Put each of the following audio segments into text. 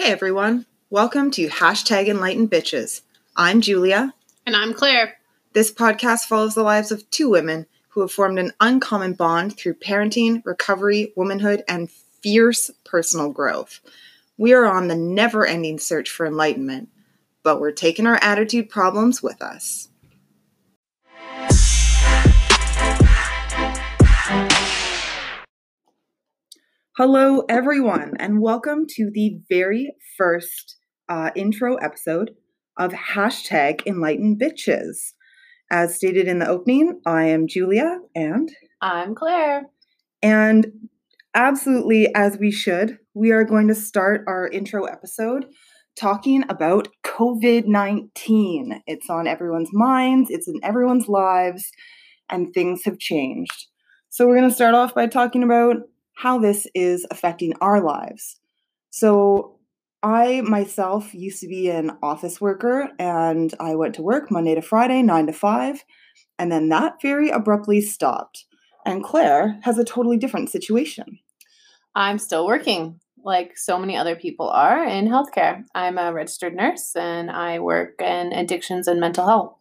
Hey everyone, welcome to Hashtag Enlightened Bitches. I'm Julia. And I'm Claire. This podcast follows the lives of two women who have formed an uncommon bond through parenting, recovery, womanhood, and fierce personal growth. We are on the never ending search for enlightenment, but we're taking our attitude problems with us. Hello, everyone, and welcome to the very first uh, intro episode of hashtag Enlightened Bitches. As stated in the opening, I am Julia, and I'm Claire. and absolutely as we should, we are going to start our intro episode talking about COVID 19. It's on everyone's minds, it's in everyone's lives, and things have changed. So, we're going to start off by talking about how this is affecting our lives. So, I myself used to be an office worker and I went to work Monday to Friday, 9 to 5, and then that very abruptly stopped. And Claire has a totally different situation. I'm still working, like so many other people are in healthcare. I'm a registered nurse and I work in addictions and mental health.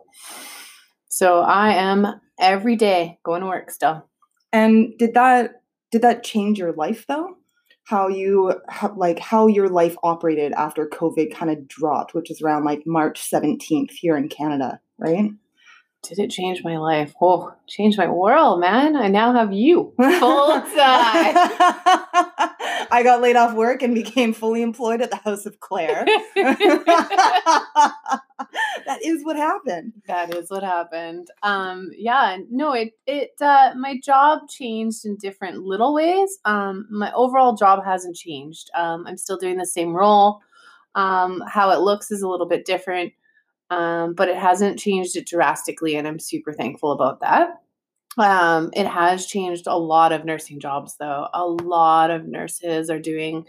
So I am every day going to work still. And did that did that change your life though? How you like how your life operated after COVID kind of dropped, which is around like March 17th here in Canada, right? Did it change my life? Oh, changed my world, man. I now have you full time. I got laid off work and became fully employed at the House of Claire. that is what happened. That is what happened. Um, yeah, no, it it uh, my job changed in different little ways. Um, my overall job hasn't changed. Um, I'm still doing the same role. Um, how it looks is a little bit different, um, but it hasn't changed it drastically, and I'm super thankful about that. Um, it has changed a lot of nursing jobs, though. A lot of nurses are doing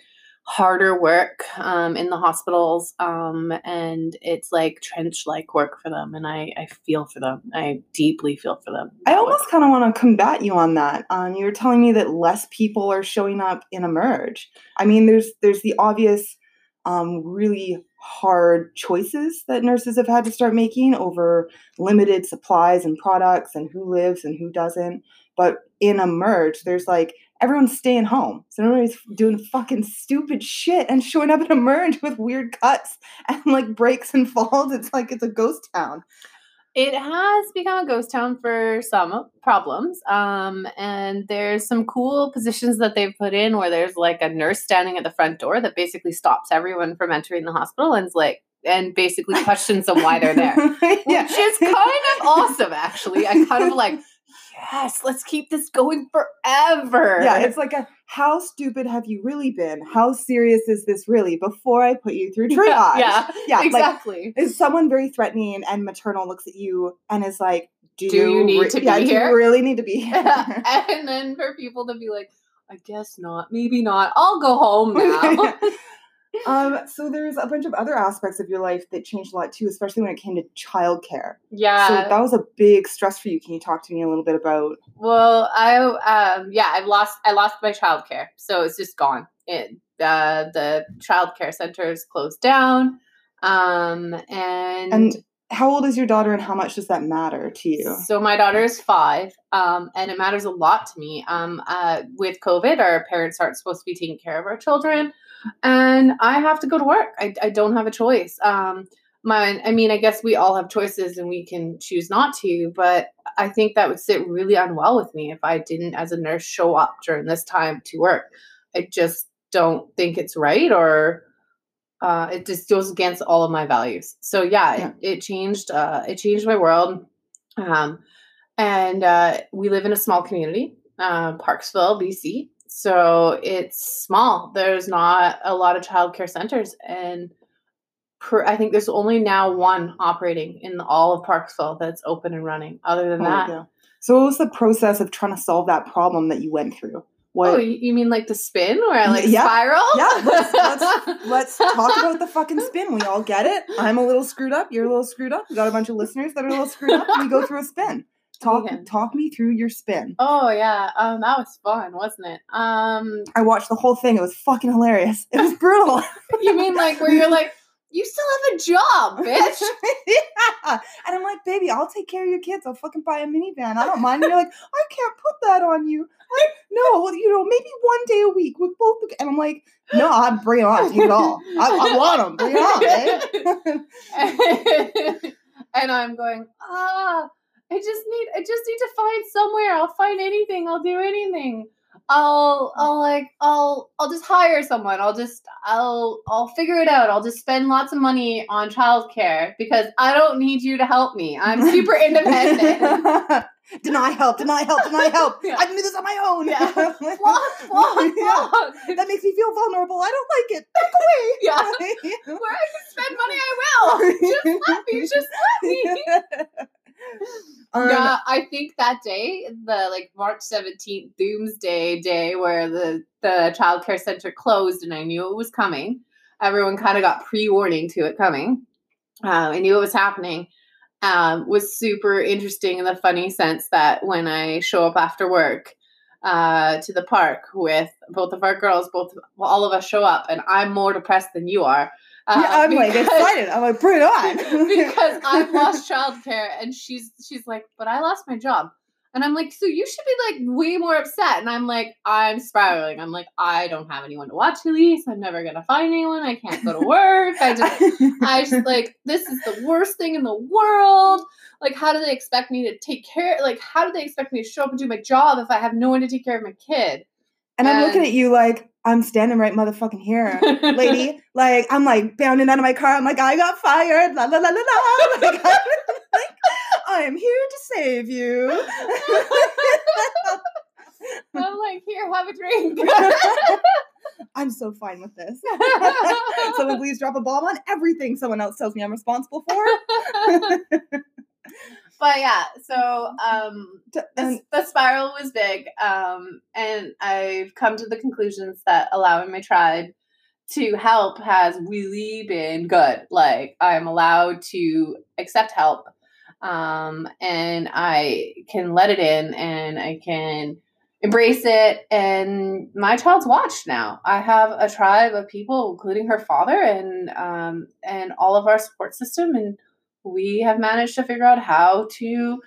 harder work um, in the hospitals um, and it's like trench like work for them and I, I feel for them i deeply feel for them I almost kind of want to combat you on that. Um, you were telling me that less people are showing up in Emerge. I mean, there's there's the obvious, um, really hard choices that nurses have had to start making over limited supplies and products and who lives and who doesn't. But in Emerge, there's like everyone's staying home, so nobody's doing fucking stupid shit and showing up in Emerge with weird cuts and like breaks and falls. It's like it's a ghost town. It has become a ghost town for some problems um, and there's some cool positions that they've put in where there's like a nurse standing at the front door that basically stops everyone from entering the hospital and is like and basically questions them why they're there yeah. which is kind of awesome actually i kind of like yes let's keep this going forever Yeah, it's like a how stupid have you really been? How serious is this really? Before I put you through triage. yeah, yeah. Like, exactly is someone very threatening and maternal looks at you and is like, "Do, Do you need to be yeah, Do you really need to be here?" and then for people to be like i guess not maybe not i'll go home now um, so there's a bunch of other aspects of your life that changed a lot too, especially when it came to childcare. yeah So that was a big stress for you. Can you talk to me a little bit about? Well, I um yeah, I've lost I lost my childcare, so it's just gone. It uh, the childcare center is closed down, um and, And how old is your daughter, and how much does that matter to you? so my daughter is five, um, and it matters a lot to me. Um, uh, with COVID, our parents aren't supposed to be taking care of our children, and I have to go to work. I, I don't have a choice. Um, my, I mean, I guess we all have choices, and we can choose not to. But I think that would sit really unwell with me if I didn't, as a nurse, show up during this time to work. I just don't think it's right, or uh, it just goes against all of my values. So yeah, Yeah. It, it changed. Uh, it changed my world. Um, and uh, we live in a small community, uh, Parksville, BC. So it's small. There's not a lot of childcare centers, and per, I think there's only now one operating in all of Parksville that's open and running. Other than Oh, that, yeah. So what was the process of trying to solve that problem that you went through? Oh, what? oh, you you mean like the spin where I like Yeah. spiral? Yeah, let's- let's- Let's talk about the fucking spin. We all get it. I'm a little screwed up. You're a little screwed up. We got a bunch of listeners that are a little screwed up. We go through a spin. Talk talk me through your spin. Oh yeah, um, that was fun, wasn't it? Um, I watched the whole thing. It was fucking hilarious. It was brutal. you mean like where you're like, you still have a job, bitch? yeah. And I'm like, baby, I'll take care of your kids. I'll fucking buy a minivan. I don't mind. And you're like, I can't put that on you. Like, no, well, you know, maybe one day a week with both. And I'm like, no, I bring it on. Take it all. I, I want them. Bring it on, babe. and I'm going, ah, I just need, I just need to find somewhere. I'll find anything. I'll do anything. I'll, I'll like, I'll, I'll just hire someone. I'll just, I'll, I'll figure it out. I'll just spend lots of money on childcare because I don't need you to help me. I'm super independent. deny help, deny help, deny help. Yeah. I can do this on my own. Yeah. Block, block, Yeah. That makes me feel vulnerable. I don't like it. Back away. Yeah. Where I can spend money, I will. Just let me. Just let me. Um, yeah, I think that day, the like March 17th doomsday day where the the childcare center closed and I knew it was coming. Everyone kind of got pre-warning to it coming. Um, I knew it was happening. Um, was super interesting in the funny sense that when I show up after work uh, to the park with both of our girls, both all of us show up, and I'm more depressed than you are. Uh, yeah, I'm like excited. I'm like, bring it on. because I've lost childcare, and she's she's like, but I lost my job, and I'm like, so you should be like way more upset, and I'm like, I'm spiraling. I'm like, I don't have anyone to watch Elise. I'm never gonna find anyone. I can't go to work. I just, I just like this is the worst thing in the world. Like, how do they expect me to take care? Like, how do they expect me to show up and do my job if I have no one to take care of my kid? And I'm looking at you like I'm standing right motherfucking here, lady. Like I'm like bounding out of my car. I'm like I got fired. La la la la la. Like, I'm, like, I am here to save you. I'm like, here, have a drink. I'm so fine with this. Someone please drop a bomb on everything someone else tells me I'm responsible for. But yeah, so um, the, the spiral was big, um, and I've come to the conclusions that allowing my tribe to help has really been good. Like I'm allowed to accept help, um, and I can let it in, and I can embrace it. And my child's watched now. I have a tribe of people, including her father, and um, and all of our support system, and we have managed to figure out how to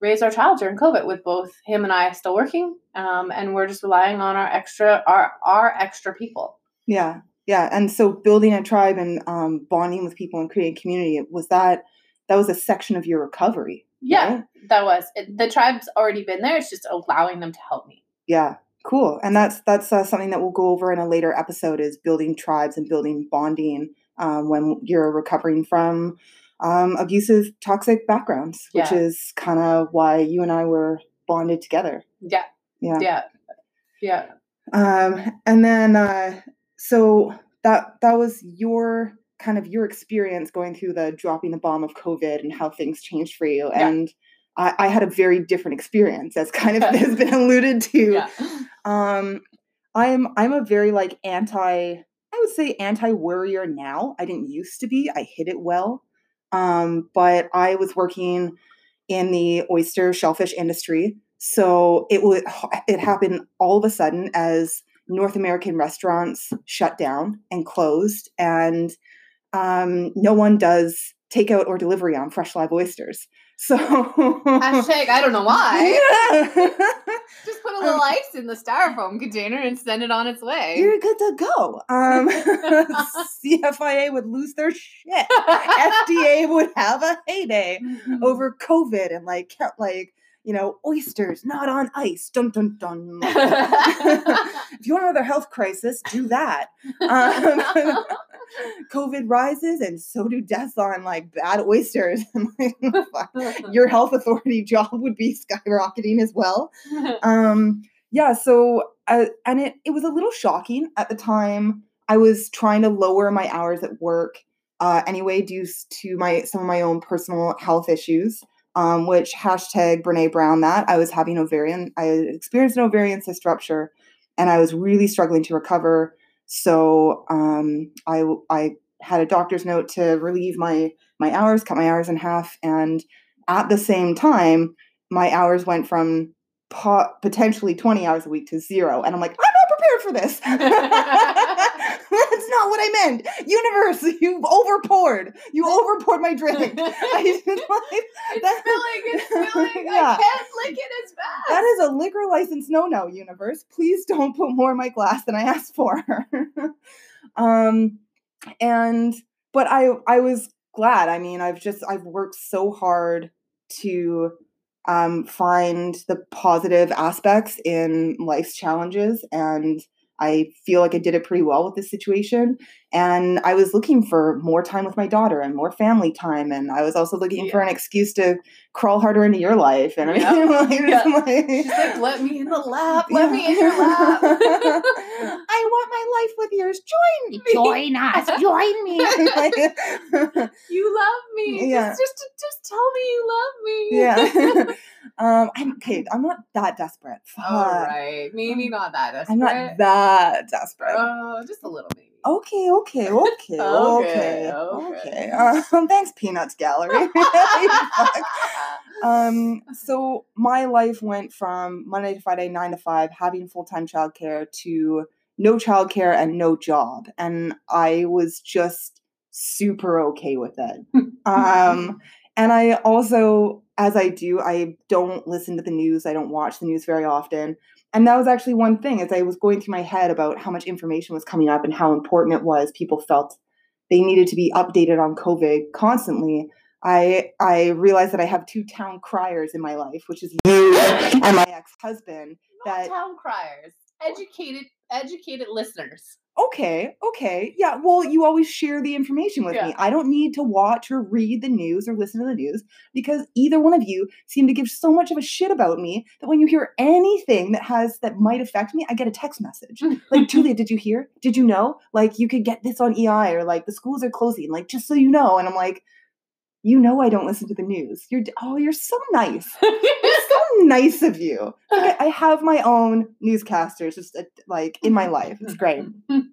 raise our child during COVID with both him and I still working, um, and we're just relying on our extra our our extra people. Yeah, yeah. And so building a tribe and um, bonding with people and creating community was that that was a section of your recovery. Yeah, right? that was it, the tribe's already been there. It's just allowing them to help me. Yeah. Cool. And that's that's uh, something that we'll go over in a later episode is building tribes and building bonding um, when you're recovering from um, abusive, toxic backgrounds, which is kind of why you and I were bonded together. Yeah, Yeah. yeah, yeah. Um, and then uh, so that that was your kind of your experience going through the dropping the bomb of COVID and how things changed for you. Yeah. And I, I had a very different experience, as kind of has been alluded to. yeah. Um, I'm I'm a very like anti I would say anti worrier now. I didn't used to be. I hid it well. Um, but I was working in the oyster shellfish industry, so it would it happened all of a sudden as North American restaurants shut down and closed, and um, no one does takeout or delivery on fresh live oysters. So Hashtag I don't know why. Yeah. Just put a little ice in the styrofoam container and send it on its way. You're good to go. Um, CFIA would lose their shit. FDA would have a heyday Mm-hmm. over COVID and like kept like you know oysters not on ice. Dun dun dun. if you want another health crisis, do that. Um, COVID rises and so do deaths on like bad oysters. Fuck. Your health authority job would be skyrocketing as well um yeah so uh, and it it was a little shocking at the time i was trying to lower my hours at work uh anyway due to my some of my own personal health issues um which hashtag Brené Brown that i was having ovarian i experienced an ovarian cyst rupture and i was really struggling to recover so um i i had a doctor's note to relieve my my hours cut my hours in half and at the same time my hours went from po- potentially 20 hours a week to zero. And I'm like, I'm not prepared for this. Not what I meant. Universe, you've overpoured. You overpoured my drink. I, it's that- spilling, it's spilling. Yeah. I can't lick it as that is a liquor license no no, universe. Please don't put more in my glass than I asked for. um, and but I I was glad. I mean, I've just I've worked so hard to um, find the positive aspects in life's challenges, and I feel like I did it pretty well with this situation. And I was looking for more time with my daughter and more family time, and I was also looking for an excuse to crawl harder into your life. And I mean, Yeah. like, Yeah. like- She's like, let me in the lap. Let me in your lap. I want my life with yours. Join me. Join us. Join me. you love me. Yeah. Just, just, just tell me you love me. yeah. um, I'm okay. I'm not that desperate. All Fuck. right. Maybe not that desperate. I'm not that desperate. Oh, just a little maybe. Okay, okay, okay, okay, Okay, okay. Um, thanks, Peanuts Gallery. Um, so my life went from Monday to Friday, nine to five, having full time childcare to no childcare and no job, and I was just super okay with it. Um, and I also, as I do, I don't listen to the news. I don't watch the news very often. And that was actually one thing as I was going through my head about how much information was coming up and how important it was. People felt they needed to be updated on COVID constantly. I I realized that I have two town criers in my life, which is you and my ex-husband. Not that- town criers. Educated, educated listeners. Okay, okay. Yeah, well, you always share the information with Yeah. me. I don't need to watch or read the news or listen to the news because either one of you seem to give so much of a shit about me that when you hear anything that has that might affect me, I get a text message. Like, Julia, did you hear? Did you know? Like, you could get this on EI or like the schools are closing, like, just so you know. And I'm like, you know, I don't listen to the news. You're, oh, you're so nice. So nice of you. Like, I, have my own newscasters just uh, like in my life. It's great.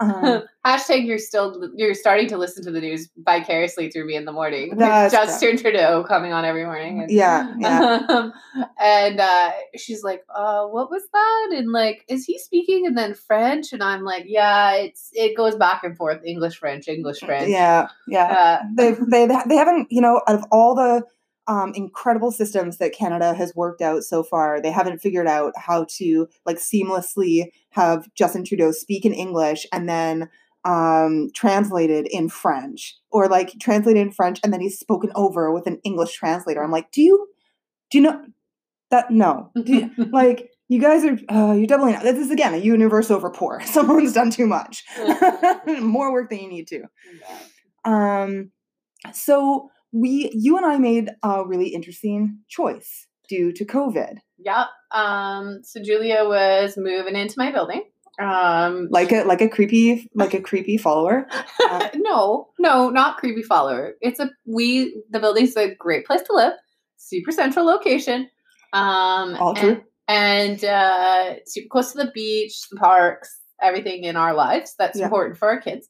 Um, Hashtag you're still you're starting to listen to the news vicariously through me in the morning. Justin Trudeau coming on every morning. And, yeah, yeah. Um, and uh, she's like, uh, what was that? And like, is he speaking and then French? And I'm like, yeah, it's it goes back and forth, English, French, English, French. Yeah, yeah. Uh, They've they they haven't you know out of all the um, incredible systems that Canada has worked out so far, they haven't figured out how to like seamlessly have Justin Trudeau speak in English and then um translated in French or like translated in French and then he's spoken over with an English translator. I'm like, do you do you know that no. You, like you guys are uh, you're doubling up. This is again a universe over pour. Someone's done too much. More work than you need to. Um, so we, you and I made a really interesting choice due to COVID. Yep. Um, so Julia was moving into my building. Um, Like a like a creepy like a creepy follower. Uh, no, no, not creepy follower. It's a we the building's a great place to live, super central location. Um All true. and, and uh super close to the beach, the parks, everything in our lives that's Yeah. important for our kids.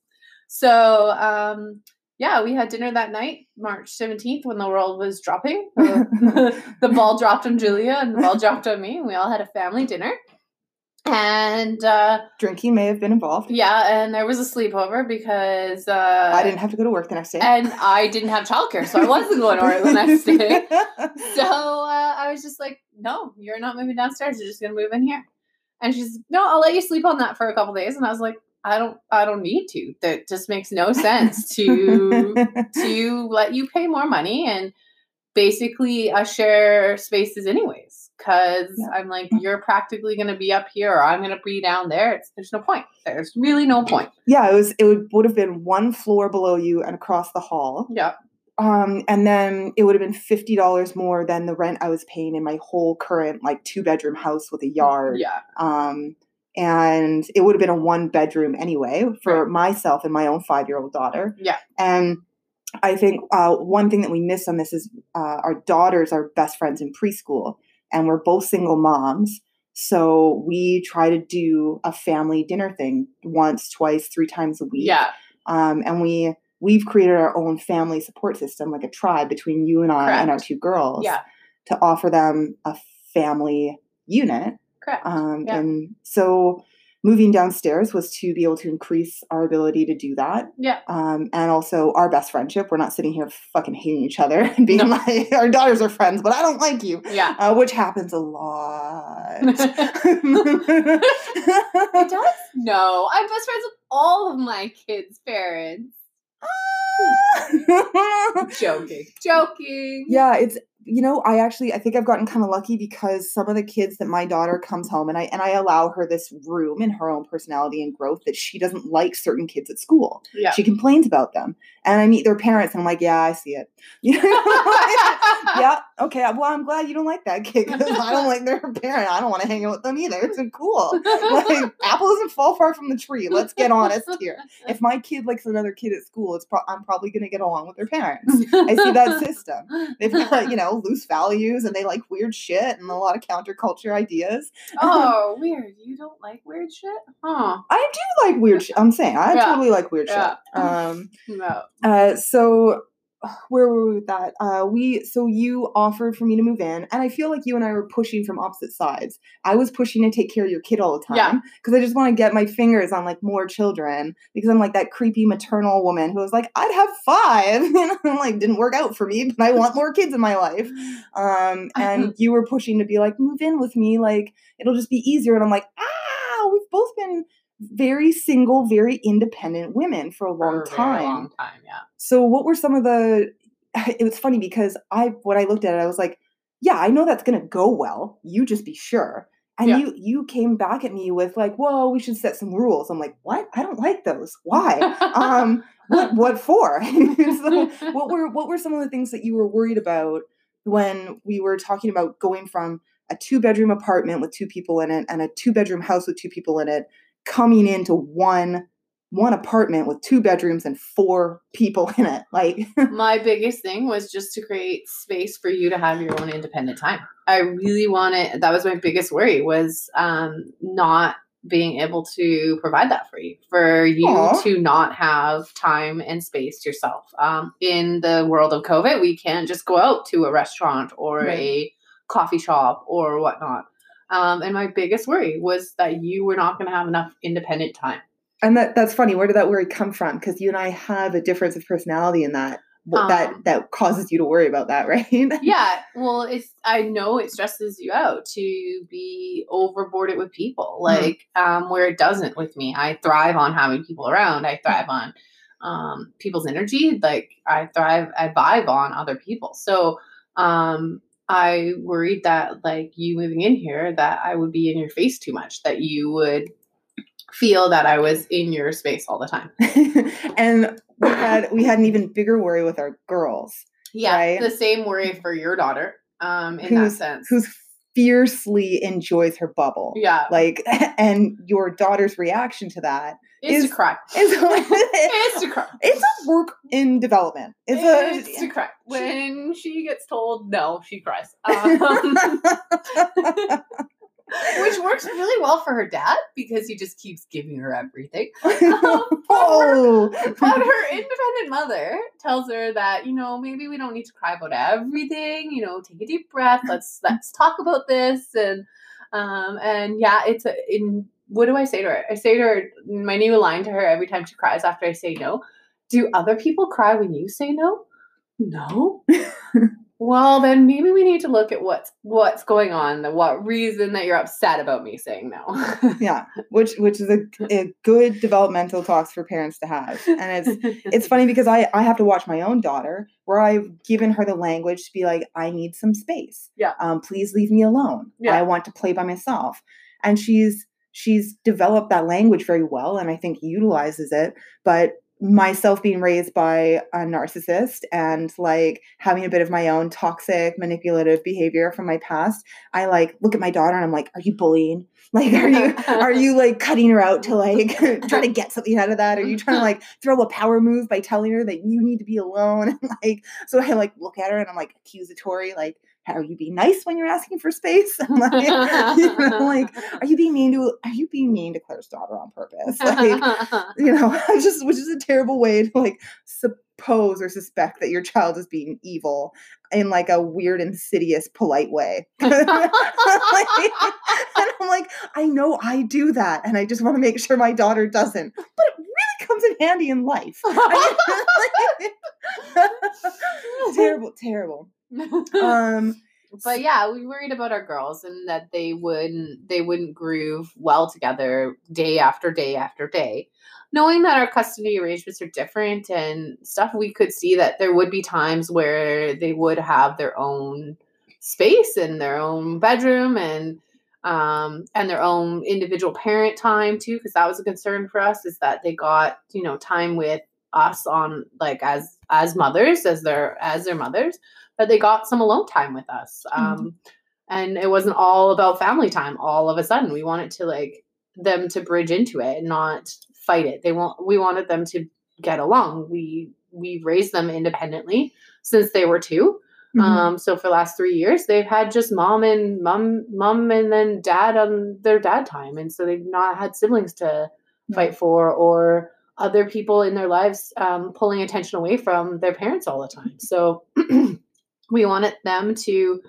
So um yeah, we had dinner that night, March 17th, when the world was dropping. The, ball dropped on Julia and the ball dropped on me, and we all had a family dinner. And uh, Drinking may have been involved. yeah, and there was a sleepover because uh, I didn't have to go to work the next day. and I didn't have childcare, so I wasn't going to work the next day. So uh, I was just like, "No, you're not moving downstairs. You're just gonna move in here." And she's, "No, I'll let you sleep on that for a couple days." And I was like, "I don't, I don't need to. That just makes no sense to to let you pay more money and basically I share spaces anyways." Because Yeah. I'm like, you're practically going to be up here, or I'm going to be down there. It's, there's no point. There's really no point. yeah, it was it would would have been one floor below you and across the hall. Yeah. Um, and then it would have been fifty dollars more than the rent I was paying in my whole current like two bedroom house with a yard. Yeah. Um, and it would have been a one bedroom anyway for myself and my own five year old daughter. Yeah. And I think uh, one thing that we miss on this is uh, our daughters are best friends in preschool, and we're both single moms. So we try to do a family dinner thing once, twice, three times a week. Yeah. Um, and we we've created our own family support system, like a tribe between you and I and our two girls. Yeah. to offer them a family unit. Correct. Um, Yeah. And so moving downstairs was to be able to increase our ability to do that. yeah. Um, and also our best friendship. We're not sitting here fucking hating each other and being No. like, our daughters are friends, but I don't like you, Yeah. uh, which happens a lot. it does? No. I'm best friends with all of my kids' parents. Joking. Joking. yeah, it's you know, I actually I think I've gotten kind of lucky because some of the kids that my daughter comes home and I and I allow her this room in her own personality and growth that she doesn't like certain kids at school. Yeah. She complains about them. And I meet their parents and I'm like, yeah, I see it. You know? yeah, okay. Uh, well, I'm glad you don't like that kid because I don't like their parent. I don't want to hang out with them either. It's cool. Like, apple doesn't fall far from the tree. Let's get honest here. If my kid likes another kid at school, it's pro- I'm probably going to get along with their parents. I see that system. They've got, you know, loose values and they like weird shit and a lot of counterculture ideas. oh, weird. You don't like weird shit? Huh. I do like weird shit. I'm saying I Yeah. totally like weird Yeah. shit. Um, No. uh, so where were we with that? Uh, we so you offered for me to move in, and I feel like you and I were pushing from opposite sides. I was pushing to take care of your kid all the time because I just want to get my fingers on like more children because I'm like that creepy maternal woman who was like, I'd have five, and I'm like, didn't work out for me, but I want more kids in my life. Um, and you were pushing to be like, move in with me, like it'll just be easier. And I'm like, ah, we've both been very single, very independent women for a long For a time. long time, yeah. So what were some of the it was funny because I when I looked at it, I was like, yeah, I know that's gonna go well. You just be sure. And Yeah. you you came back at me with like, whoa, we should set some rules. I'm like, what? I don't like those. Why? um, what what for? so what were what were some of the things that you were worried about when we were talking about going from a two bedroom apartment with two people in it and a two bedroom house with two people in it coming into one one apartment with two bedrooms and four people in it like my biggest thing was just to create space for you to have your own independent time. I really wanted that was my biggest worry was um not being able to provide that for you for you Aw. to not have time and space yourself um, in the world of covid we can't just go out to a restaurant or Right. a coffee shop or whatnot um, and my biggest worry was that you were not going to have enough independent time. And that that's funny where did that worry come from? Because you and i have a difference of personality in that Um, that that causes you to worry about that right? Yeah well it's i know it stresses you out to be overboarded with people like um where it doesn't with me. I thrive on having people around. I thrive on um people's energy. Like i thrive i vibe on other people. So um i worried that like you moving in here that i would be in your face too much that you would feel that i was in your space all the time. And we had we had an even bigger worry with our girls yeah Right. the same worry for your daughter um in Who's- that sense. who's fiercely enjoys her bubble. Yeah. Like and your daughter's reaction to that It's is- to cry. is It's to cry. it's a work in development it's, It's a to cry. When she gets told no, she cries. Um, which works really well for her dad because he just keeps giving her everything. oh But her independent mother tells her that, you know, maybe we don't need to cry about everything, you know, take a deep breath, let's let's talk about this and um and yeah, it's a in what do I say to her? I say to her my new line to her every time she cries after I say no. Do other people cry when you say no? No. well, then maybe we need to look at what's what's going on, the what reason that you're upset about me saying no. yeah which which is a, a good developmental talks for parents to have and it's it's funny because I, I have to watch my own daughter where I've given her the language to be like, I need some space. Yeah. Um, please leave me alone. Yeah. I want to play by myself. And she's she's developed that language very well and I think utilizes it. But myself being raised by a narcissist and like having a bit of my own toxic manipulative behavior from my past, I like look at my daughter and I'm like, are you bullying? Like, are you are you like cutting her out to like try to get something out of that? Are you trying to mm-hmm. like throw a power move by telling her that you need to be alone? And like, so I like look at her and I'm like accusatory, like, are you being nice when you're asking for space? I'm like, you know, like, are you being mean to are you being mean to Claire's daughter on purpose? Like, you know, just which is a terrible way to like suppose or suspect that your child is being evil in like a weird, insidious, polite way. and I'm like, I know I do that, and I just want to make sure my daughter doesn't. But it really comes in handy in life. terrible, terrible. Um, but yeah, we worried about our girls and that they wouldn't they wouldn't groove well together day after day after day. Knowing that our custody arrangements are different and stuff, we could see that there would be times where they would have their own space and their own bedroom and um, and their own individual parent time too, because that was a concern for us. Is that they got you know time with us on like as as mothers as their as their mothers that they got some alone time with us. Mm-hmm. Um, and it wasn't all about family time all of a sudden. We wanted to like them to bridge into it and not fight it. They want we wanted them to get along. We we raised them independently since they were 2 Mhm. Um, so for the last three years, they've had just mom and mom, mom and then dad on their dad time, and so they've not had siblings to fight for or other people in their lives um, pulling attention away from their parents all the time. So we wanted them to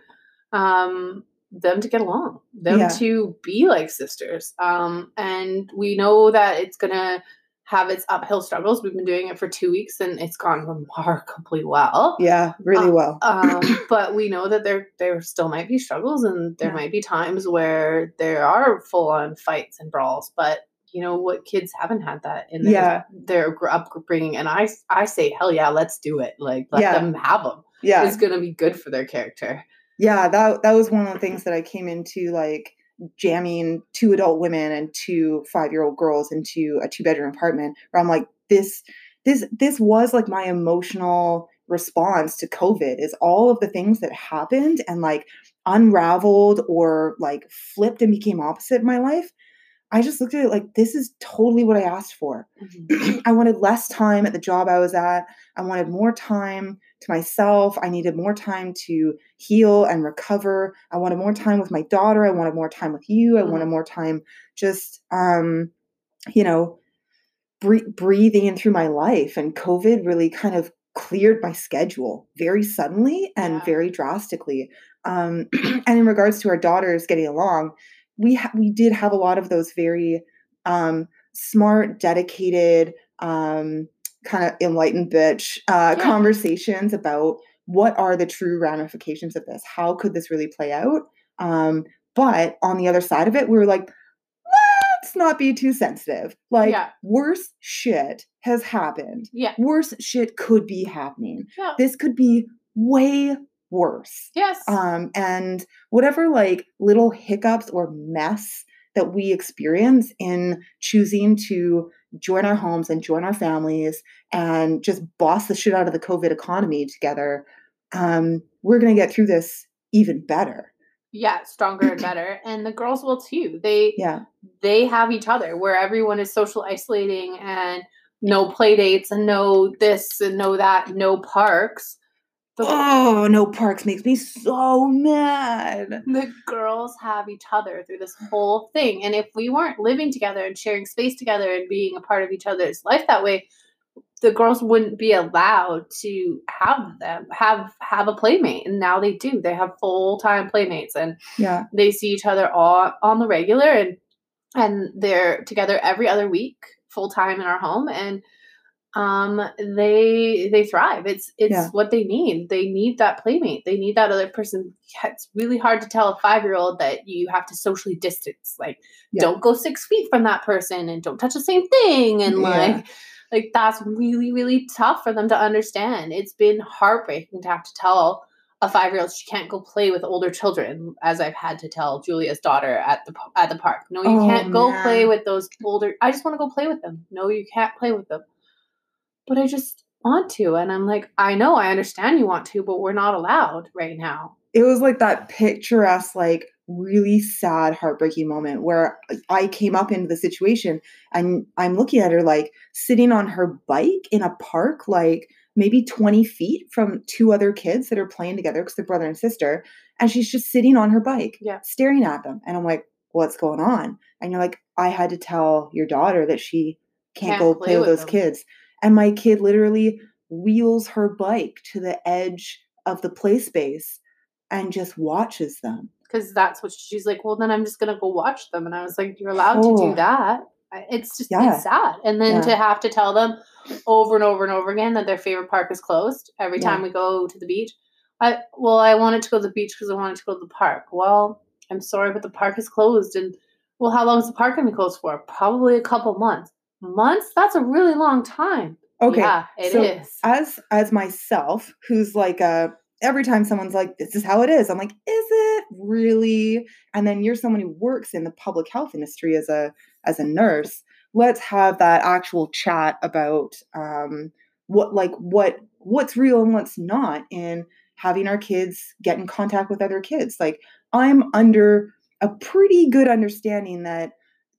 um, them to get along, them Yeah. to be like sisters. Um, and we know that it's gonna have its uphill struggles. We've been doing it for two weeks and it's gone remarkably well. yeah, really Uh, well. Um, but we know that there there still might be struggles and there Yeah. might be times where there are full on fights and brawls. But you know what kids haven't had that in their, Yeah. their upbringing and I I say hell yeah let's do it like let Yeah. them have them Yeah, it's gonna be good for their character yeah. That that was one of the things that I came into like jamming two adult women and two five year old girls into a two bedroom apartment. Where I'm like, this this this was like my emotional response to COVID. Is all of the things that happened and like unraveled or like flipped and became opposite in my life. I just looked at it like this is totally what I asked for. I wanted less time at the job I was at. I wanted more time to myself. I needed more time to heal and recover. I wanted more time with my daughter. I wanted more time with you. I Mhm. wanted more time just um you know bre- breathing in through my life and COVID really kind of cleared my schedule very suddenly and Yeah. very drastically. Um and in regards to our daughters getting along, we ha- we did have a lot of those very um smart, dedicated, um, kind of enlightened bitch uh, Yeah. conversations about what are the true ramifications of this? How could this really play out? Um, but on the other side of it, we were like, let's not be too sensitive. Like, Yeah. worse shit has happened. yeah Worse shit could be happening. yeah This could be way worse. Yes. Um, and whatever like little hiccups or mess that we experience in choosing to join our homes and join our families and just boss the shit out of the covid economy together um, we're going to get through this even better. Yeah stronger and better and the girls will too. They yeah. they have each other where everyone is social isolating and no play dates and no this and no that no parks the, oh no parks makes me so mad. The girls have each other through this whole thing and if we weren't living together and sharing space together and being a part of each other's life that way the girls wouldn't be allowed to have them have have a playmate and now they do. They have full-time playmates and yeah. they see each other all on the regular and and they're together every other week full time in our home and um they they thrive it's it's Yeah. what they need they need that playmate they need that other person it's really hard to tell a five year old that you have to socially distance like Yeah. don't go six feet from that person and don't touch the same thing and Yeah. like like that's really really tough for them to understand it's been heartbreaking to have to tell a five year old she can't go play with older children, as I've had to tell Julia's daughter at the at the park. No, you Oh, can't go play with those older. I just want to go play with them. No, you can't play with them. But I just want to, and I'm like, I know, I understand you want to, but we're not allowed right now. it was like that picturesque, like really sad, heartbreaking moment where I came up into the situation and I'm looking at her like sitting on her bike in a park, like maybe 20 feet from two other kids that are playing together because they're brother and sister. And she's just sitting on her bike, Yeah. staring at them. And I'm like, what's going on? And you're like, I had to tell your daughter that she can't, Can't go play play with with those them. kids. And my kid literally wheels her bike to the edge of the play space and just watches them. because that's what she's like. Well, then I'm just gonna go watch them, and I was like, you're allowed to Oh. do that. It's just Yeah. it's sad, and then Yeah. to have to tell them over and over and over again that their favorite park is closed every Yeah. time we go to the beach. I well, I wanted to go to the beach because I wanted to go to the park. Well, I'm sorry, but the park is closed, and well, how long is the park gonna be closed for? Probably a couple months. Months? That's a really long time. Okay. yeah, it is. so as as myself, who's like a every time someone's like, this is how it is, I'm like, is it really? And then you're someone who works in the public health industry as a as a nurse. Let's have that actual chat about um what like what what's real and what's not in having our kids get in contact with other kids. Like I'm under a pretty good understanding that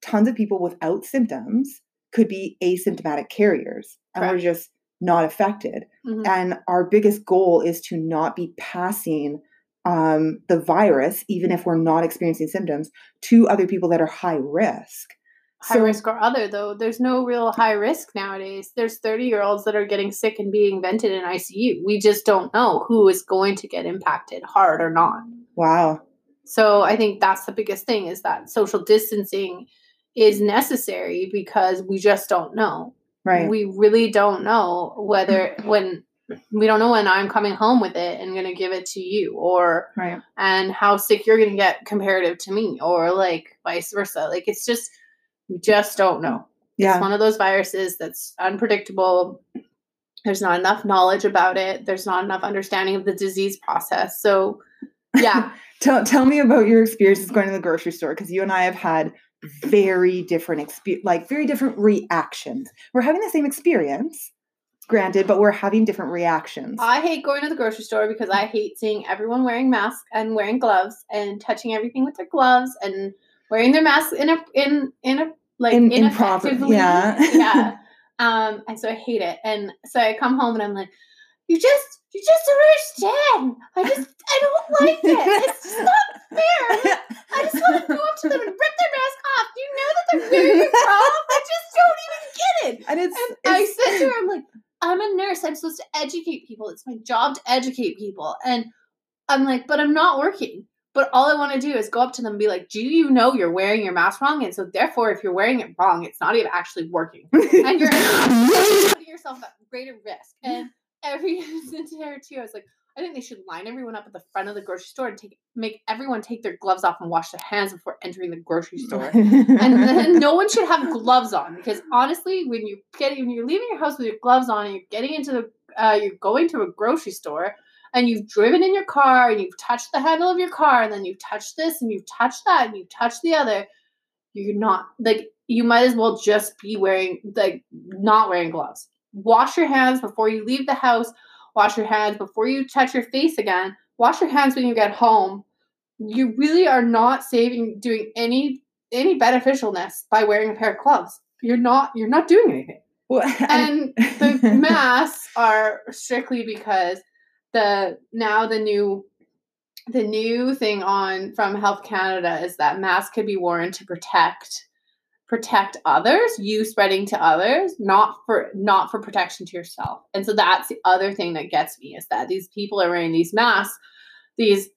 tons of people without symptoms could be asymptomatic carriers and we're just not affected. Mhm. And our biggest goal is to not be passing um, the virus, even if we're not experiencing symptoms, to other people that are high risk. high So- risk or other though there's no real high risk nowadays there's 30 year olds that are getting sick and being vented in icu we just don't know who is going to get impacted hard or not Wow. so i think that's the biggest thing is that social distancing is necessary because we just don't know. Right. we really don't know whether when we don't know when i'm coming home with it and going to give it to you or right. and how sick you're going to get comparative to me or like vice versa. Like it's just we just don't know. Yeah. it's one of those viruses that's unpredictable. There's not enough knowledge about it. There's not enough understanding of the disease process. So yeah. Tell tell me about your experiences going to the grocery store because you and I have had very different expe- like very different reactions. We're having the same experience, granted, but we're having different reactions. i hate going to the grocery store because i hate seeing everyone wearing masks and wearing gloves and touching everything with their gloves and wearing their masks in a in in a like In- ineffectively yeah. yeah um and so i hate it and so i come home and i'm like you just you just don't understand i just i don't like it it's just not fair i just want to go up to them and rip their mask off do you know that they're wearing it wrong i just don't even get it and it's, and I it's- said to her, I'm like, I'm a nurse. I'm supposed to educate people. It's my job to educate people. And I'm like, but I'm not working. But all I want to do is go up to them and be like, do you know you're wearing your mask wrong? And so therefore, if you're wearing it wrong, it's not even actually working. And you're putting yourself at greater risk. And every entire too, I was like, I think they should line everyone up at the front of the grocery store and take make everyone take their gloves off and wash their hands before entering the grocery store and then no one should have gloves on because honestly, when you get when you're leaving your house with your gloves on and you're getting into the uh, you're going to a grocery store and you've driven in your car and you've touched the handle of your car and then you've touched this and you've touched that and you've touched the other, you're not like you might as well just be wearing like not wearing gloves. Wash your hands before you leave the house. Wash your hands before you touch your face again. Wash your hands when you get home. You really are not saving doing any any beneficialness by wearing a pair of gloves. You're not you're not doing anything. Well, And the masks are strictly because the now the new the new thing on from Health Canada is that masks can be worn to protect protect others, you spreading to others, not for not for protection to yourself. And so that's the other thing that gets me is that these people are wearing these masks, these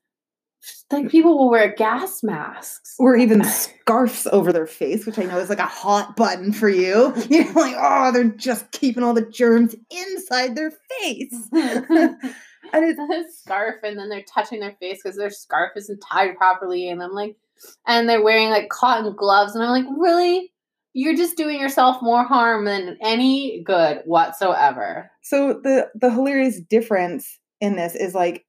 like people will wear gas masks. or even scarves over their face, which I know is like a hot button for you. You're like, oh, they're just keeping all the germs inside their face. and it's a scarf and then they're touching their face because their scarf isn't tied properly and i'm like and they're wearing like cotton gloves and i'm like really? You're just doing yourself more harm than any good whatsoever. So the the hilarious difference in this is like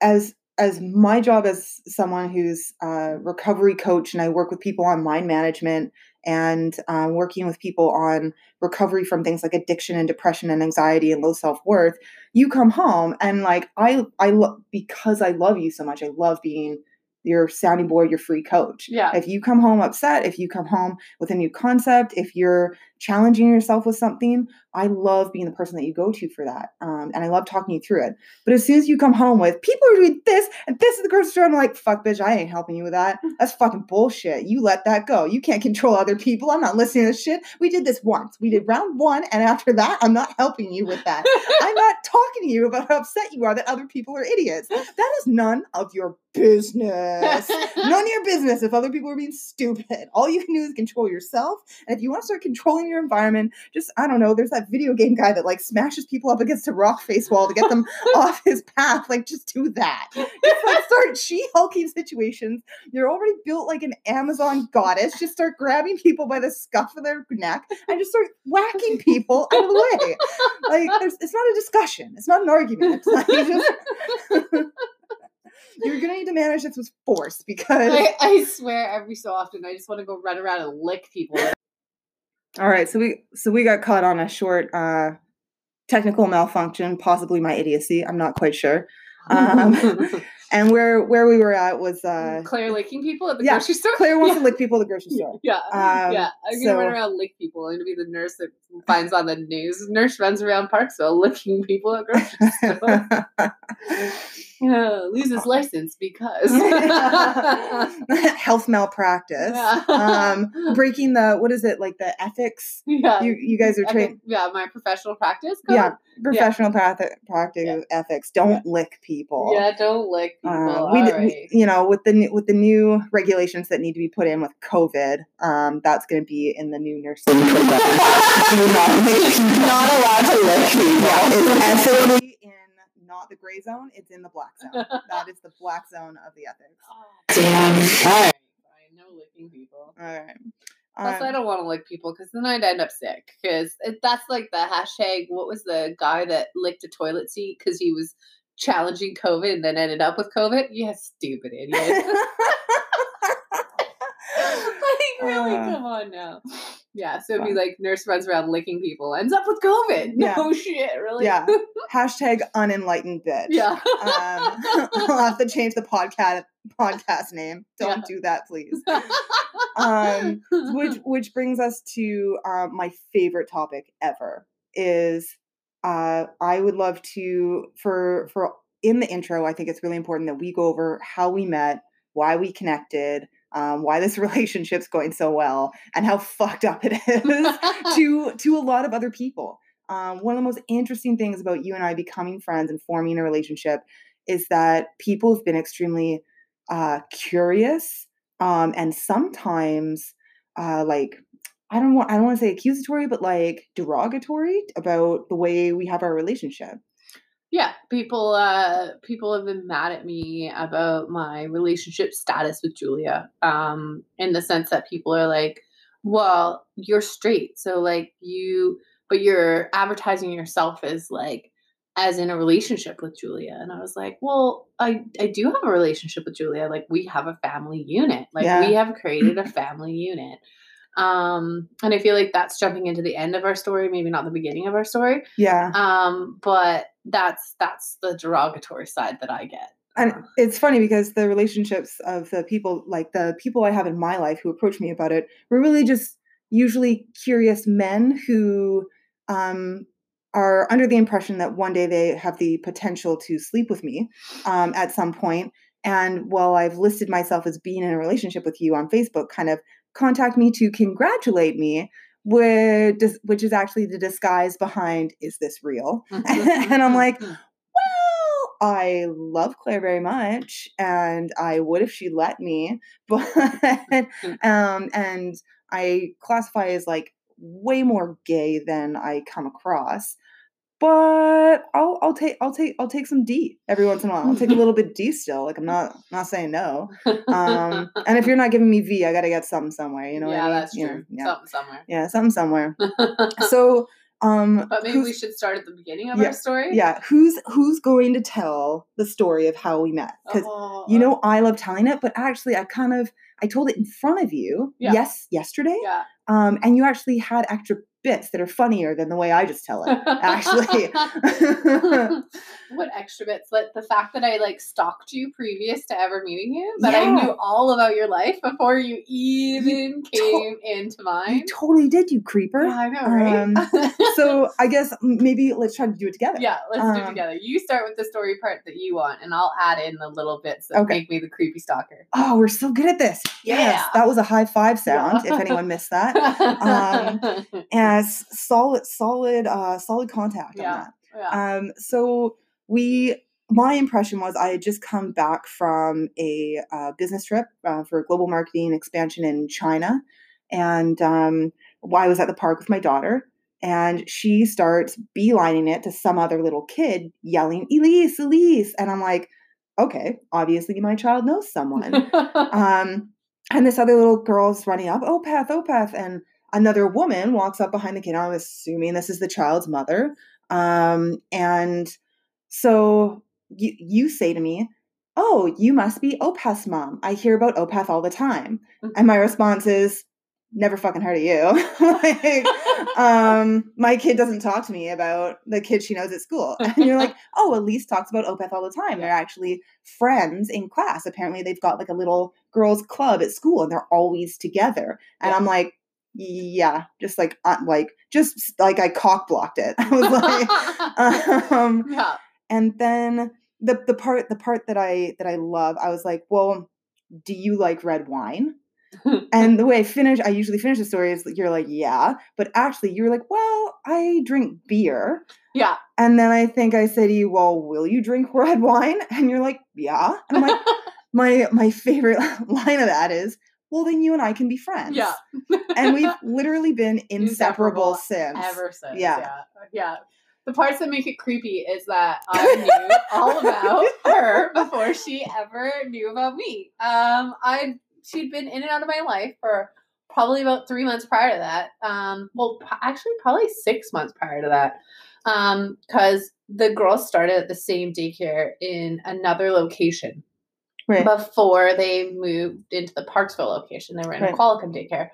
as as my job as someone who's a recovery coach and I work with people on mind management and uh, working with people on recovery from things like addiction and depression and anxiety and low self worth, you come home and like I I lo- because I love you so much, I love being your sounding board, your free coach. Yeah. If you come home upset, if you come home with a new concept, if you're challenging yourself with something, I love being the person that you go to for that. Um, and I love talking you through it. But as soon as you come home with people are doing this and this is the grocery store, I'm like, fuck, bitch, I ain't helping you with that. That's fucking bullshit. You let that go. You can't control other people. I'm not listening to this shit. We did this once. We did round one. And after that, I'm not helping you with that. I'm not talking to you about how upset you are that other people are idiots. That is none of your business. None of your business if other people are being stupid. All you can do is control yourself. And if you want to start controlling your environment, just I don't know, there's that video game guy that like smashes people up against a rock face wall to get them off his path. Like just do that. Just like start she-hulking situations. You're already built like an Amazon goddess. Just start grabbing people by the scuff of their neck and just start whacking people out of the way. Like there's, it's not a discussion. It's not an argument. Like, just, you're gonna need to manage this with force because I, I swear every so often I just want to go run around and lick people. All right so we so we got caught on a short uh technical malfunction possibly my idiocy i'm not quite sure um and where where we were at was uh Claire licking people at the yeah, grocery store. claire wants yeah. to lick people at the grocery store Yeah, Um, yeah. I'm gonna run around lick people. I'm gonna be the nurse that finds on the news. Nurse runs around Parksville licking people at grocery store. yeah, loses license because health malpractice Yeah. um breaking the what is it like the ethics yeah. you you guys are trained yeah, my professional practice. code. yeah professional path practice Yeah. ethics don't lick people Yeah, don't lick people. Um, we, right. we- you know, with the new, with the new regulations that need to be put in with COVID, um, that's going to be in the new nursing. You're not, not allowed to lick people. It's ethically in not the gray zone; it's in the black zone. That is the black zone of the ethics. Oh, damn. All right. Fine, no licking people. All right. Plus, I Um, don't want to lick people because then I'd end up sick. Because that's like the hashtag. What was the guy that licked a toilet seat because he was challenging COVID and then ended up with COVID? You stupid idiot. like, really? Uh. Come on now. Yeah, so it'd be like nurse runs around licking people, ends up with COVID. No shit, really? yeah. Hashtag unenlightened bitch. yeah. Um, I'll have to change the podcast podcast name. Don't do that, please. Um, which which brings us to um, my favorite topic ever is uh, I would love to for for in the intro. I think it's really important that we go over how we met, why we connected, um, why this relationship's going so well, and how fucked up it is to to a lot of other people. Um, one of the most interesting things about you and I becoming friends and forming a relationship is that people have been extremely uh, curious um, and sometimes uh, like I don't want I don't want to say accusatory, but like derogatory about the way we have our relationship. Yeah, people uh people have been mad at me about my relationship status with Julia. Um in the sense that people are like, "Well, you're straight." So like you but you're advertising yourself as like as in a relationship with Julia. And I was like, "Well, I I do have a relationship with Julia. Like we have a family unit. Like Yeah. we have created a family unit." Um and I feel like that's jumping into the end of our story, maybe not the beginning of our story. Yeah. Um, but that's that's the derogatory side that I get. And Uh, it's funny because the relationships of the people, like the people I have in my life who approach me about it, were really just usually curious men who um, are under the impression that one day they have the potential to sleep with me um, at some point. And while I've listed myself as being in a relationship with you on Facebook, kind of contact me to congratulate me, which is, which is actually the disguise behind "Is this real?" and I'm mm-hmm. like, mm-hmm. well, I love Claire very much, and I would if she let me, but mm-hmm. um, and I classify as like way more gay than I come across. But I'll I'll take I'll take I'll take some D every once in a while. I'll take a little bit D still. Like I'm not not saying no. Um, and if you're not giving me V, I got to get something somewhere. You know yeah, I mean? that's You know, true. yeah, Something somewhere. yeah, something somewhere. So um, but maybe we should start at the beginning of Yeah, our story. yeah who's who's going to tell the story of how we met because Oh, you know i love telling it but actually i kind of i told it in front of you Yeah. yes yesterday Yeah. Um, and you actually had extra bits that are funnier than the way I just tell it. Actually. what extra bits? Like the fact that I like stalked you previous to ever meeting you, that I knew all about your life before you even to- came into mine. you totally did, you creeper. Yeah, I know, right? so I guess maybe let's try to do it together. yeah, let's do it um, together. You start with the story part that you want, and I'll add in the little bits that Okay. make me the creepy stalker. Oh, we're so good at this. Yes, Yeah. that was a high five sound. Yeah. If anyone missed that, Um, and solid, solid, uh, solid contact Yeah. on that. yeah. Um, so we, my impression was I had just come back from a uh, business trip uh, for global marketing expansion in China, and um, while I was at the park with my daughter, and she starts beelining it to some other little kid yelling "Elise, Elise," and I'm like, okay, obviously my child knows someone. um, and this other little girl's running up, Opeth, Opeth, and another woman walks up behind the kid. I'm assuming this is the child's mother. Um, and so you you say to me, "Oh, you must be Opeth's mom. I hear about Opeth all the time." And my response is, "Never fucking heard of you." like, um, my kid doesn't talk to me about the kid she knows at school. And you're like, "Oh, Elise talks about Opeth all the time. They're actually friends in class. Apparently, they've got like a little girls' club at school, and they're always together." And Yeah. I'm like. Yeah, just like uh, like just like I cock blocked it. I was like, um, yeah. and then the the part the part that I that I love, I was like, well, do you like red wine? and the way I finish, I usually finish the story is you're like, yeah, but actually you're like, well, I drink beer. Yeah. And then I think I say to you, well, will you drink red wine? And you're like, yeah. And I'm like, my my favorite line of that is, well, then you and I can be friends. Yeah. And we've literally been inseparable, Inseparable since. Ever since. Yeah. Yeah. Yeah. The parts that make it creepy is that I knew all about her before she ever knew about me. Um, I she'd been in and out of my life for probably about three months prior to that. Um, well, p- actually, probably six months prior to that. Um, because the girls started at the same daycare in another location Right. before they moved into the Parksville location. They were in Right. a Qualicum daycare.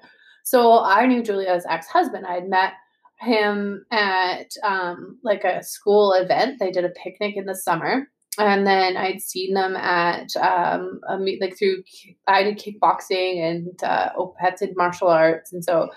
So I knew Julia's ex husband. I had met him at um, like a school event. They did a picnic in the summer. And then I'd seen them at um, a meet like through I did kickboxing and uh, Opeth did martial arts, and so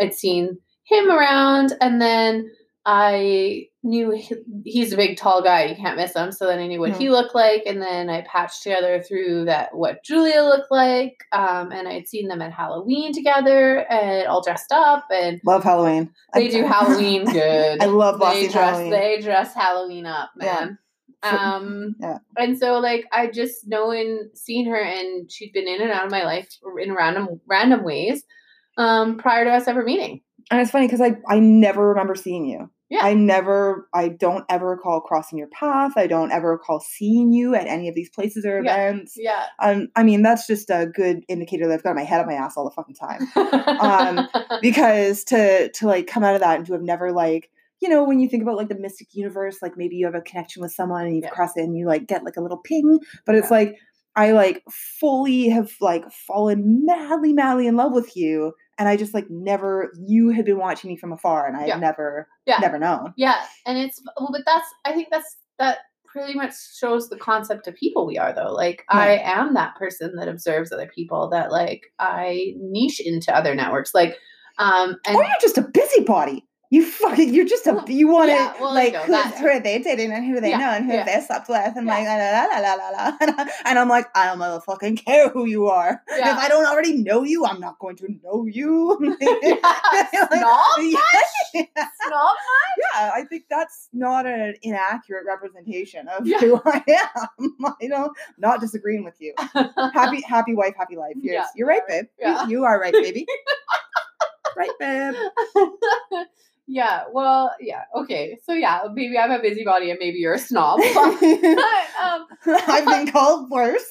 I'd seen him around. And then I knew he, he's a big, tall guy. You can't miss him. So then I knew what he looked like, and then I patched together through that what Julia looked like. Um, and I'd seen them at Halloween together and all dressed up, and Love Halloween. they I- do Halloween good. I love they dress Halloween. they dress Halloween up, man. So- Um, yeah. and so like I just knowing, seeing her, and she'd been in and out of my life in random random ways, um, prior to us ever meeting. And it's funny because I I never remember seeing you. Yeah. I never I don't ever recall crossing your path. I don't ever recall seeing you at any of these places or Yeah. events. Yeah. Um, I mean that's just a good indicator that I've got my head up my ass all the fucking time. Um, because to to like come out of that and to have never like you know when you think about like the mystic universe like maybe you have a connection with someone and you've Yeah. crossed it and you like get like a little ping but it's like i like fully have like fallen madly madly in love with you and i just like never you had been watching me from afar and i Yeah. had never Yeah. never known Yeah, and it's well, but that's I think that's that pretty much shows the concept of people we are though. Like I am that person that observes other people that like I niche into other networks. Like um and or you're just a busybody you fucking you're just a you want to yeah, well, like know who, that. who are they dating and who they Yeah, know and who yeah. they slept with and Yeah. like la la la la la and, I, and I'm like I don't motherfucking care who you are. Yeah. if I don't already know you I'm not going to know you. Yeah, snob yeah, yeah, snob I think that's not an inaccurate representation of Yeah. who I am. I don't disagreeing with you. Happy happy wife happy life. Yeah, you're right babe. You- yeah. you are right baby. Right babe yeah, well, yeah, okay. So yeah, maybe I'm a busybody and maybe you're a snob. But, um, I've been called worse.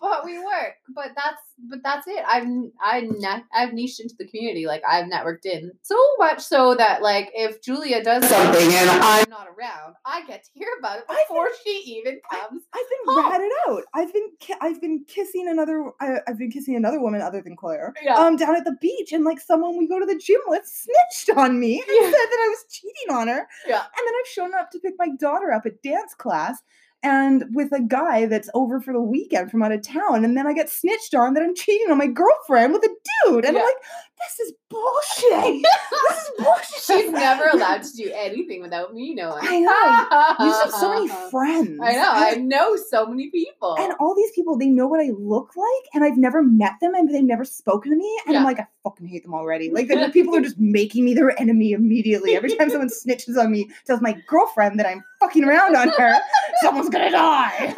But we work. But that's but that's it. I've I ne- I've niched into the community. Like I've networked in so much so that like if Julia does something and I'm not around, I get to hear about it I before she even comes. I've been home. ratted out. I've been ki- I've been kissing another I, I've been kissing another woman other than Claire. Yeah. Um, down at the beach, and like someone we go to the gym with snitched on me and Yeah. said that I was cheating on her. Yeah. And then I've shown up to pick my daughter up at dance class. And with a guy that's over for the weekend from out of town, and then I get snitched on that I'm cheating on my girlfriend with a dude, and Yeah. I'm like, "This is bullshit. this is bullshit." She's never allowed to do anything without me knowing. I know. You just have so many friends. I know. I know so many people. and all these people, they know what I look like, and I've never met them, and they've never spoken to me, and I'm like, I fucking hate them already. Like, the people are just making me their enemy immediately. Every time someone snitches on me, tells my girlfriend that I'm fucking around on her, someone's gonna die.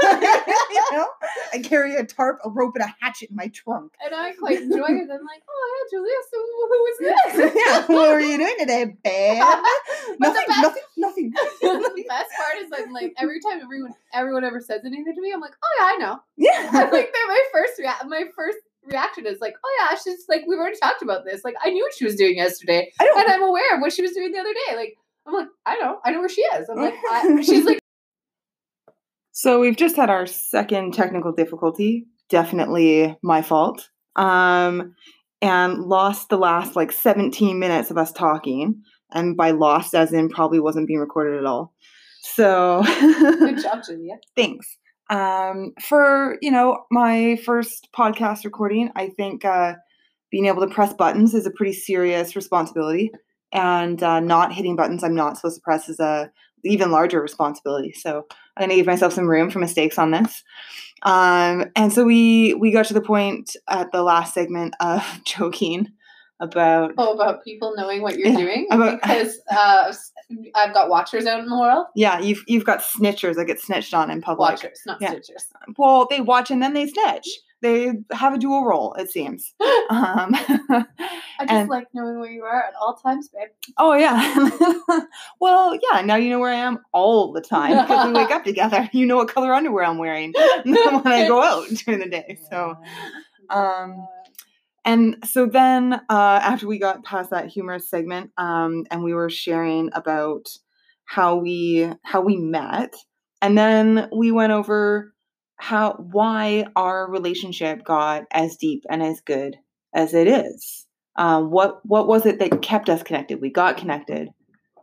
you know, I carry a tarp, a rope, and a hatchet in my trunk. and I quite enjoy it. I'm like, oh yeah, Julia. So who is this? yeah, what were you doing today, babe? Nothing, best- nothing, nothing, the best part is like, like every time everyone everyone ever says anything to me, I'm like, oh yeah, I know. Yeah. i like they're my first rea- my first reaction is like, oh yeah, she's like we've already talked about this. Like I knew what she was doing yesterday, I don't and I'm aware of what she was doing the other day. Like I'm like, I know, I know where she is. I'm like, I, she's like, So we've just had our second technical difficulty. Definitely my fault. Um, and lost the last like 17 minutes of us talking. And by lost, as in probably wasn't being recorded at all. So good job, Julia. thanks. Um, for you know my first podcast recording, I think uh, being able to press buttons is a pretty serious responsibility, and uh, not hitting buttons I'm not supposed to press is a even larger responsibility. So I'm gonna give myself some room for mistakes on this. Um, and so we we got to the point at the last segment of joking about Oh, about people knowing what you're Yeah, doing about- because uh, I've got watchers out in the world. yeah you've you've got snitchers that get snitched on in public. Watchers, not Yeah. stitchers. Well, they watch and then they snitch. They have a dual role, it seems. Um, I just And- like knowing where you are at all times, babe. oh yeah. well, yeah. Now you know where I am all the time because we wake up together. You know what color underwear I'm wearing when I go out during the day. So, um, and so then uh, after we got past that humorous segment, um, and we were sharing about how we how we met, and then we went over how why our relationship got as deep and as good as it is. Um, what what was it that kept us connected? We got connected,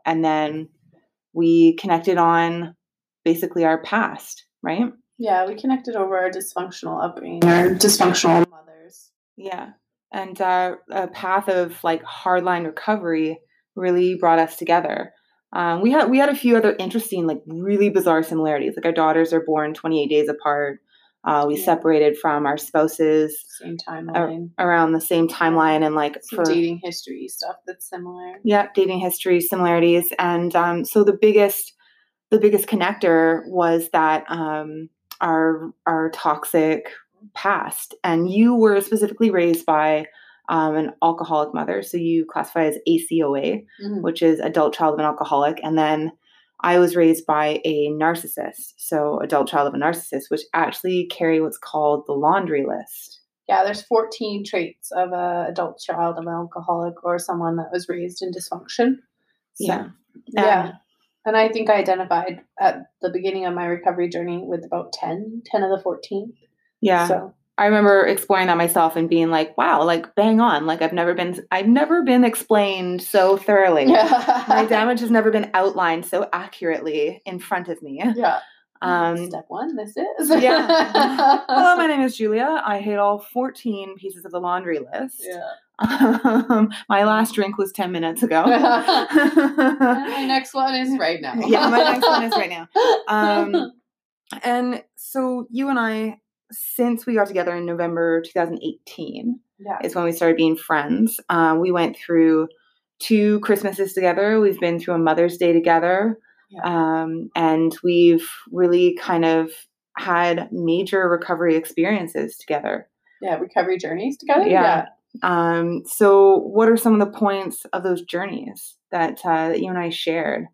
and then we connected on basically our past, right? Yeah, we connected over our dysfunctional upbringing, our dysfunctional mothers. Yeah. And uh, a path of like hardline recovery really brought us together. Um, we had we had a few other interesting, like really bizarre similarities. Like our daughters are born 28 days apart. Uh, we Yeah. separated from our spouses Same timeline. around the same timeline, and like Some for dating history stuff that's similar. yeah, dating history similarities. And um, so the biggest the biggest connector was that um, our our toxic past. And you were specifically raised by um, an alcoholic mother, so you classify as ACOA, Mhm. which is adult child of an alcoholic, and then I was raised by a narcissist, so adult child of a narcissist, which actually carry what's called the laundry list. Yeah, there's 14 traits of a adult child of an alcoholic or someone that was raised in dysfunction. So, Yeah. yeah. And I think I identified at the beginning of my recovery journey with about 10, 10 of the 14. Yeah. So, I remember exploring that myself and being like, wow, like bang on. Like I've never been I've never been explained so thoroughly. My damage has never been outlined so accurately in front of me. Yeah. Um Step one, this is. Yeah. Hello, my name is Julia. I hate all 14 pieces of the laundry list. Yeah. Um, my last drink was 10 minutes ago. My next one is right now. Yeah, my next one is right now. Um, and so you and I, since we got together in November 2018, yeah. is when we started being friends. Uh, we went through two Christmases together. We've been through a Mother's Day together. Yeah. Um, and we've really kind of had major recovery experiences together. Yeah. Recovery journeys together. Yeah. Um, so, what are some of the points of those journeys that, uh, that you and I shared?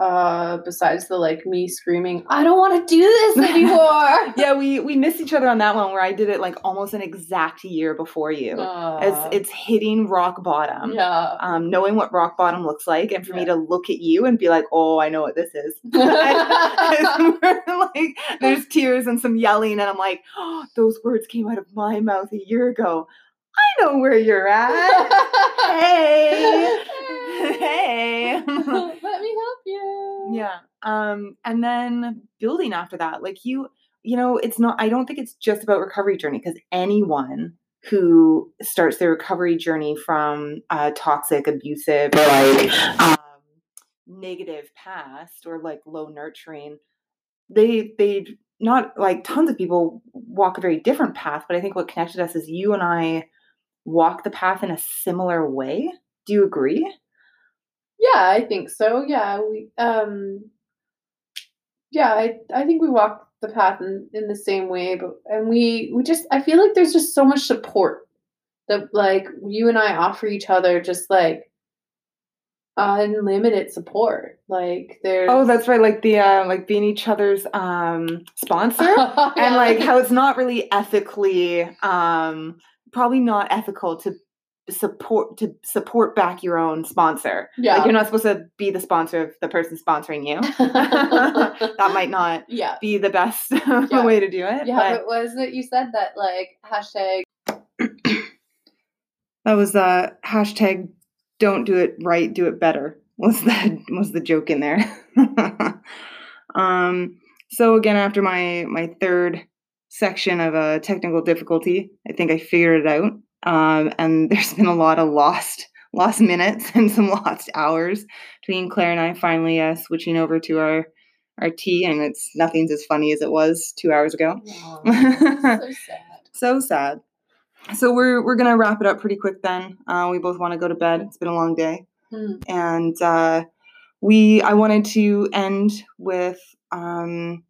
Uh besides the like me screaming i don't want to do this anymore yeah, we we missed each other on that one where I did it like almost an exact year before you. Uh, It's it's hitting rock bottom. yeah Um, knowing what rock bottom looks like, and for me to look at you and be like, "Oh, I know what this is." And like, there's tears and some yelling, and I'm like, oh, "Those words came out of my mouth a year ago. I know where you're at. Hey. hey." Yeah um and then building after that like you you know it's not i don't think it's just about recovery journey because anyone who starts their recovery journey from a toxic abusive like um, negative past or like low nurturing they they not like tons of people walk a very different path but i think what connected us is you and i walk the path in a similar way. Do you agree Yeah, I think so. Yeah, we um yeah, I I think we walk the path in, in the same way, but and we we just I feel like there's just so much support that like you and I offer each other just like unlimited support. Like there's Oh, that's right. Like the uh, like being each other's um sponsor, Yeah, and like how it's not really ethically, um, probably not ethical to support to support back your own sponsor. yeah. Like you're not supposed to be the sponsor of the person sponsoring you. that might not yeah. be the best Yeah. way to do it. Yeah, but but was it you said that like hashtag that was uh hashtag don't do it right, do it better. Was the was the joke in there? um. So again, after my my third section of a technical difficulty, I think I figured it out. Um, and there's been a lot of lost lost minutes and some lost hours between Claire and I finally uh, switching over to our our tea, and it's nothing's as funny as it was two hours ago. Aw, so sad. So sad. So we're we're gonna wrap it up pretty quick then. Uh, we both want to go to bed. It's been a long day, Hmm. and uh, we I wanted to end with um,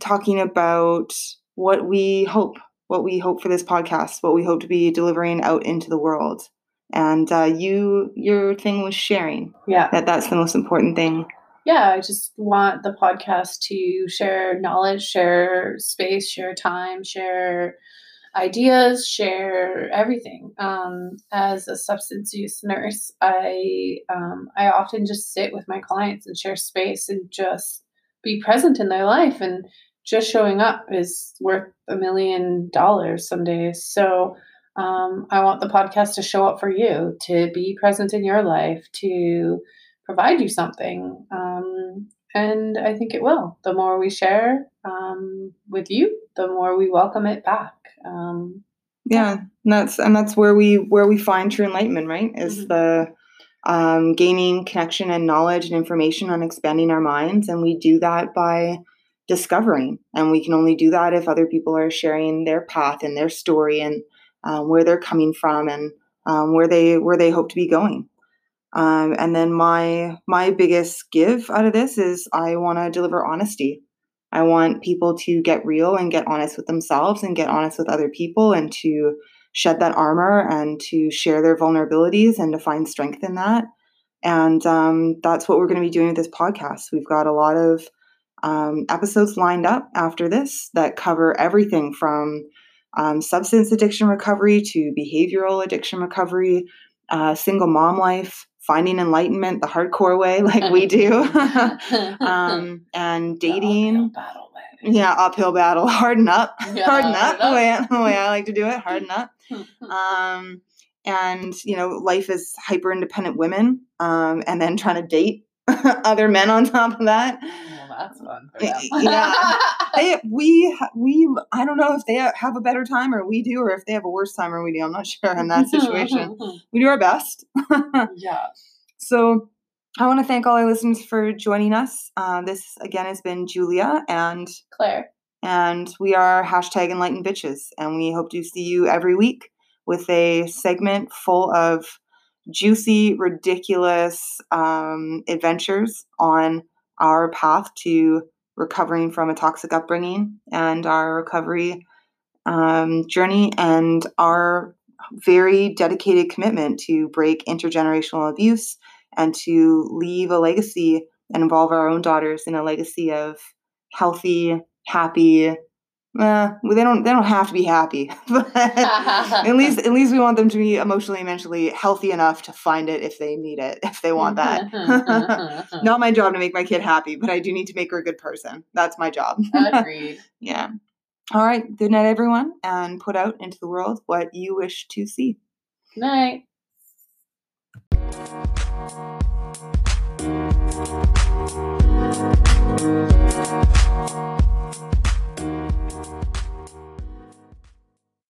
talking about what we hope, what we hope for this podcast, what we hope to be delivering out into the world. And uh, you, your thing was sharing. Yeah. That that's the most important thing. yeah, I just want the podcast to share knowledge, share space, share time, share ideas, share everything. Um, as a substance use nurse, I um, I often just sit with my clients and share space and just be present in their life and just showing up is worth a million dollars some days. So um, I want the podcast to show up for you, to be present in your life, to provide you something. Um, and I think it will. The more we share um, with you, the more we welcome it back. Um, yeah and that's and that's where we where we find true enlightenment right is Mhm. the um, gaining connection and knowledge and information on expanding our minds and we do that by discovering and we can only do that if other people are sharing their path and their story and um, where they're coming from and um, where they where they hope to be going um, and then my my biggest give out of this is i want to deliver honesty I want people to get real and get honest with themselves and get honest with other people and to shed that armor and to share their vulnerabilities and to find strength in that. And um, that's what we're going to be doing with this podcast. We've got a lot of um, episodes lined up after this that cover everything from um, substance addiction recovery to behavioral addiction recovery, uh, single mom life, finding enlightenment the hardcore way, like we do, um, and uphill dating. Yeah, uphill battle, harden up, Yeah, harden up. The way I, the way I like to do it, harden up. Um, and you know, life as hyper independent women, um, and then trying to date other men on top of that. That's fun for Y- them. yeah. They, we, we, I don't know if they have a better time or we do, or if they have a worse time or we do. I'm not sure in that situation. we do our best. yeah. So I want to thank all our listeners for joining us. Uh, this again has been Julia and Claire. and we are hashtag enlightened bitches and we hope to see you every week with a segment full of juicy ridiculous um, adventures on our path to recovering from a toxic upbringing and our recovery um, journey and our very dedicated commitment to break intergenerational abuse and to leave a legacy and involve our own daughters in a legacy of healthy, happy. Uh, well, they don't. They don't have to be happy, but at least, at least we want them to be emotionally and mentally healthy enough to find it if they need it, if they want that. Not my job to make my kid happy, but I do need to make her a good person. That's my job. Agreed. yeah. All right. Good night, everyone, and put out into the world what you wish to see. Good night.